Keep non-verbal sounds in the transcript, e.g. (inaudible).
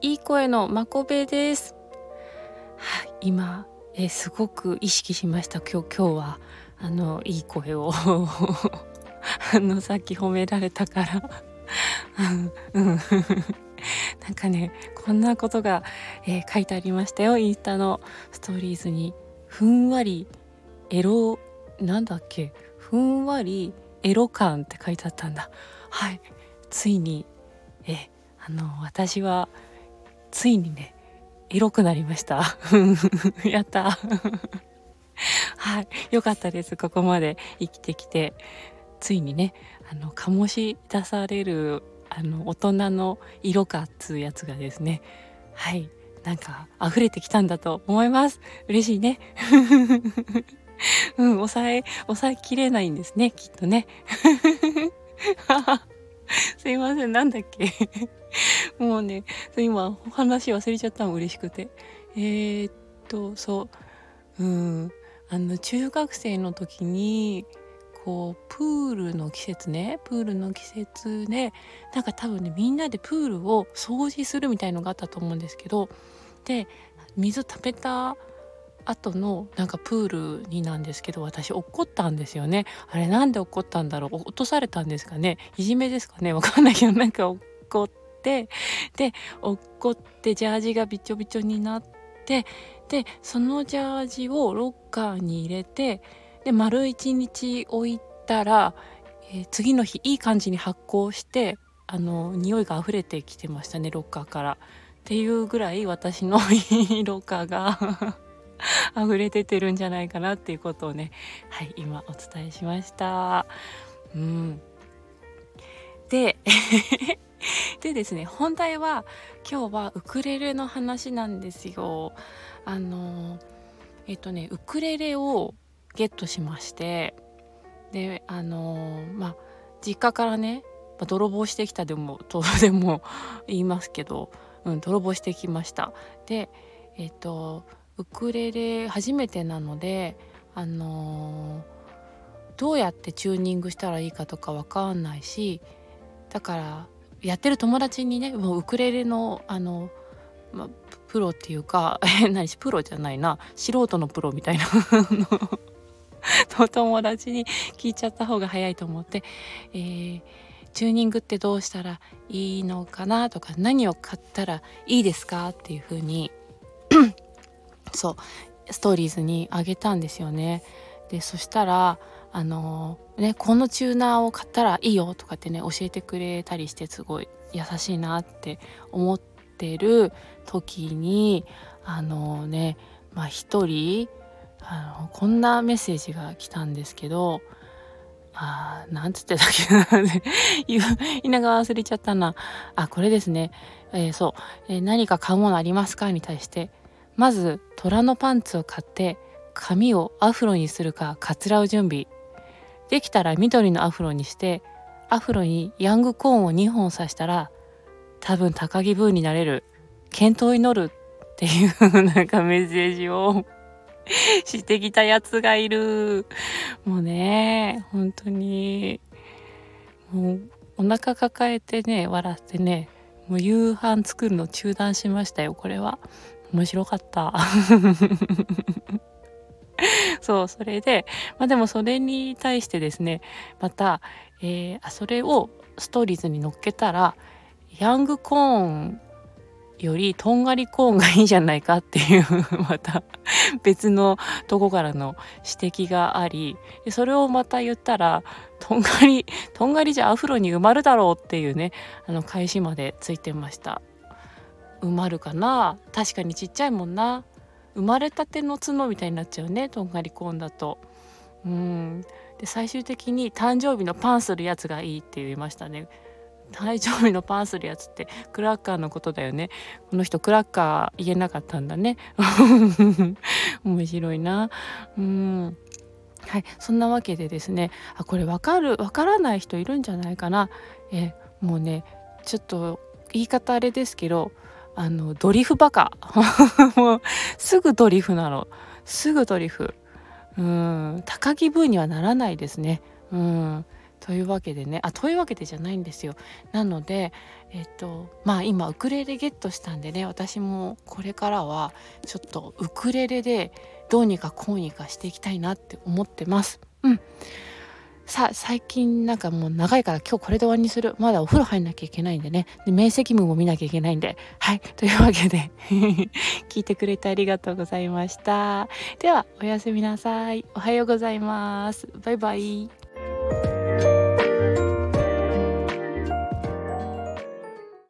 いい声のまこべです。今えすごく意識しました。今日今日はあのいい声を。(laughs) あのさっき褒められたから。うん、なんかねこんなことが、えー、書いてありましたよ。インスタのストーリーズに。ふんわりエロなんだっけ？ふんわりエロ感って書いてあったんだ。はい。ついにえあの私はついにねエロくなりました。(laughs) やった。(laughs) はい。よかったです。ここまで生きてきて。ついにねあの醸し出されるあの大人の色かっつうやつがですね。はい。なんか溢れてきたんだと思います。嬉しいね。(laughs) うん抑え抑えきれないんですねきっとね。すいません。なんだっけ。もうね今話忘れちゃったの嬉しくて。えー、っとそう。うん。あの中学生の時にこうプールの季節ね。プールの季節でなんか多分ねみんなでプールを掃除するみたいのがあったと思うんですけどで水溜めた後のなんかプールになんですけど私落ったんですよね。あれなんで落ったんだろう。落とされたんですかね。いじめですかね。わかんないけどなんか落っこってで落っこってジャージがびちょびちょになってでそのジャージをロッカーに入れてで丸一日置いたら、えー、次の日いい感じに発酵してあの匂いが溢れてきてましたねロッカーから。っていうぐらい私のい (laughs) いロッカーが (laughs) 溢れ出てるんじゃないかなっていうことをねはい今お伝えしました。うんで (laughs) でですね本題は今日はウクレレの話なんですよ。あのえっとねウクレレをゲットしましてであのまあ実家からね、まあ、泥棒してきたでもとでも (laughs) 言いますけど、うん、泥棒してきましたでえっ、とウクレレ初めてなのであのどうやってチューニングしたらいいかとかわかんないしだからやってる友達にねもうウクレレのあの、まプロっていうか (laughs) 何しプロじゃないな素人のプロみたいな (laughs) 友達に聞いちゃった方が早いと思って、えー、チューニングってどうしたらいいのかなとか何を買ったらいいですかっていう風に (clears throat) そうストーリーズにあげたんですよね。でそしたらあの、ねこのチューナーを買ったらいいよとかってね教えてくれたりしてすごい優しいなって思ってる時にあのー、ねまあ一人あのこんなメッセージが来たんですけどあなんつってたっけな (laughs) 言いながら忘れちゃったな。あこれですね、えー、そう、えー、何か買うものありますか？に対してまず虎のパンツを買って髪をアフロにするかかつらう準備できたら緑のアフロにしてアフロにヤングコーンを2本刺したら多分高木ブーになれる健闘を祈るっていうなんかメッセージをしてきたやつがいる。もうね、本当に、もうお腹抱えてね、笑ってね、もう夕飯作るの中断しましたよ、これは。面白かった。(laughs) そう、それで、まあでもそれに対してですね、また、えー、あそれをストーリーズに乗っけたら、ヤングコーンよりとんがりコーンがいいんじゃないかっていう (laughs) また別のとこからの指摘がありそれをまた言ったらとんがりとんがりじゃアフロに埋まるだろうっていうねあの返しまでついてました。埋まるかな？確かにちっちゃいもんな。生まれたての角みたいになっちゃうねとんがりコーンだと。うん。で最終的に誕生日のパンするやつがいいって言いましたね。誕生日のパンするやつってクラッカーのことだよね。この人クラッカー言えなかったんだね。(laughs) 面白いな。うん。はい。そんなわけでですねあこれ分かる分からない人いるんじゃないかな。えもうねちょっと言い方あれですけどあのドリフバカ。(laughs) もうすぐドリフなの。すぐドリフ。うん。高木ブーにはならないですね。うん。というわけでね。あというわけでじゃないんですよ。なのでえっとまあ今ウクレレゲットしたんでね私もこれからはちょっとウクレレでどうにかこうにかしていきたいなって思ってます。うん。さあ最近なんかもう長いから今日これで終わりにする。まだお風呂入んなきゃいけないんでね。で明晰夢も見なきゃいけないんで。はい。(laughs) というわけで (laughs) 聞いてくれてありがとうございました。ではおやすみなさい。おはようございます。バイバイ。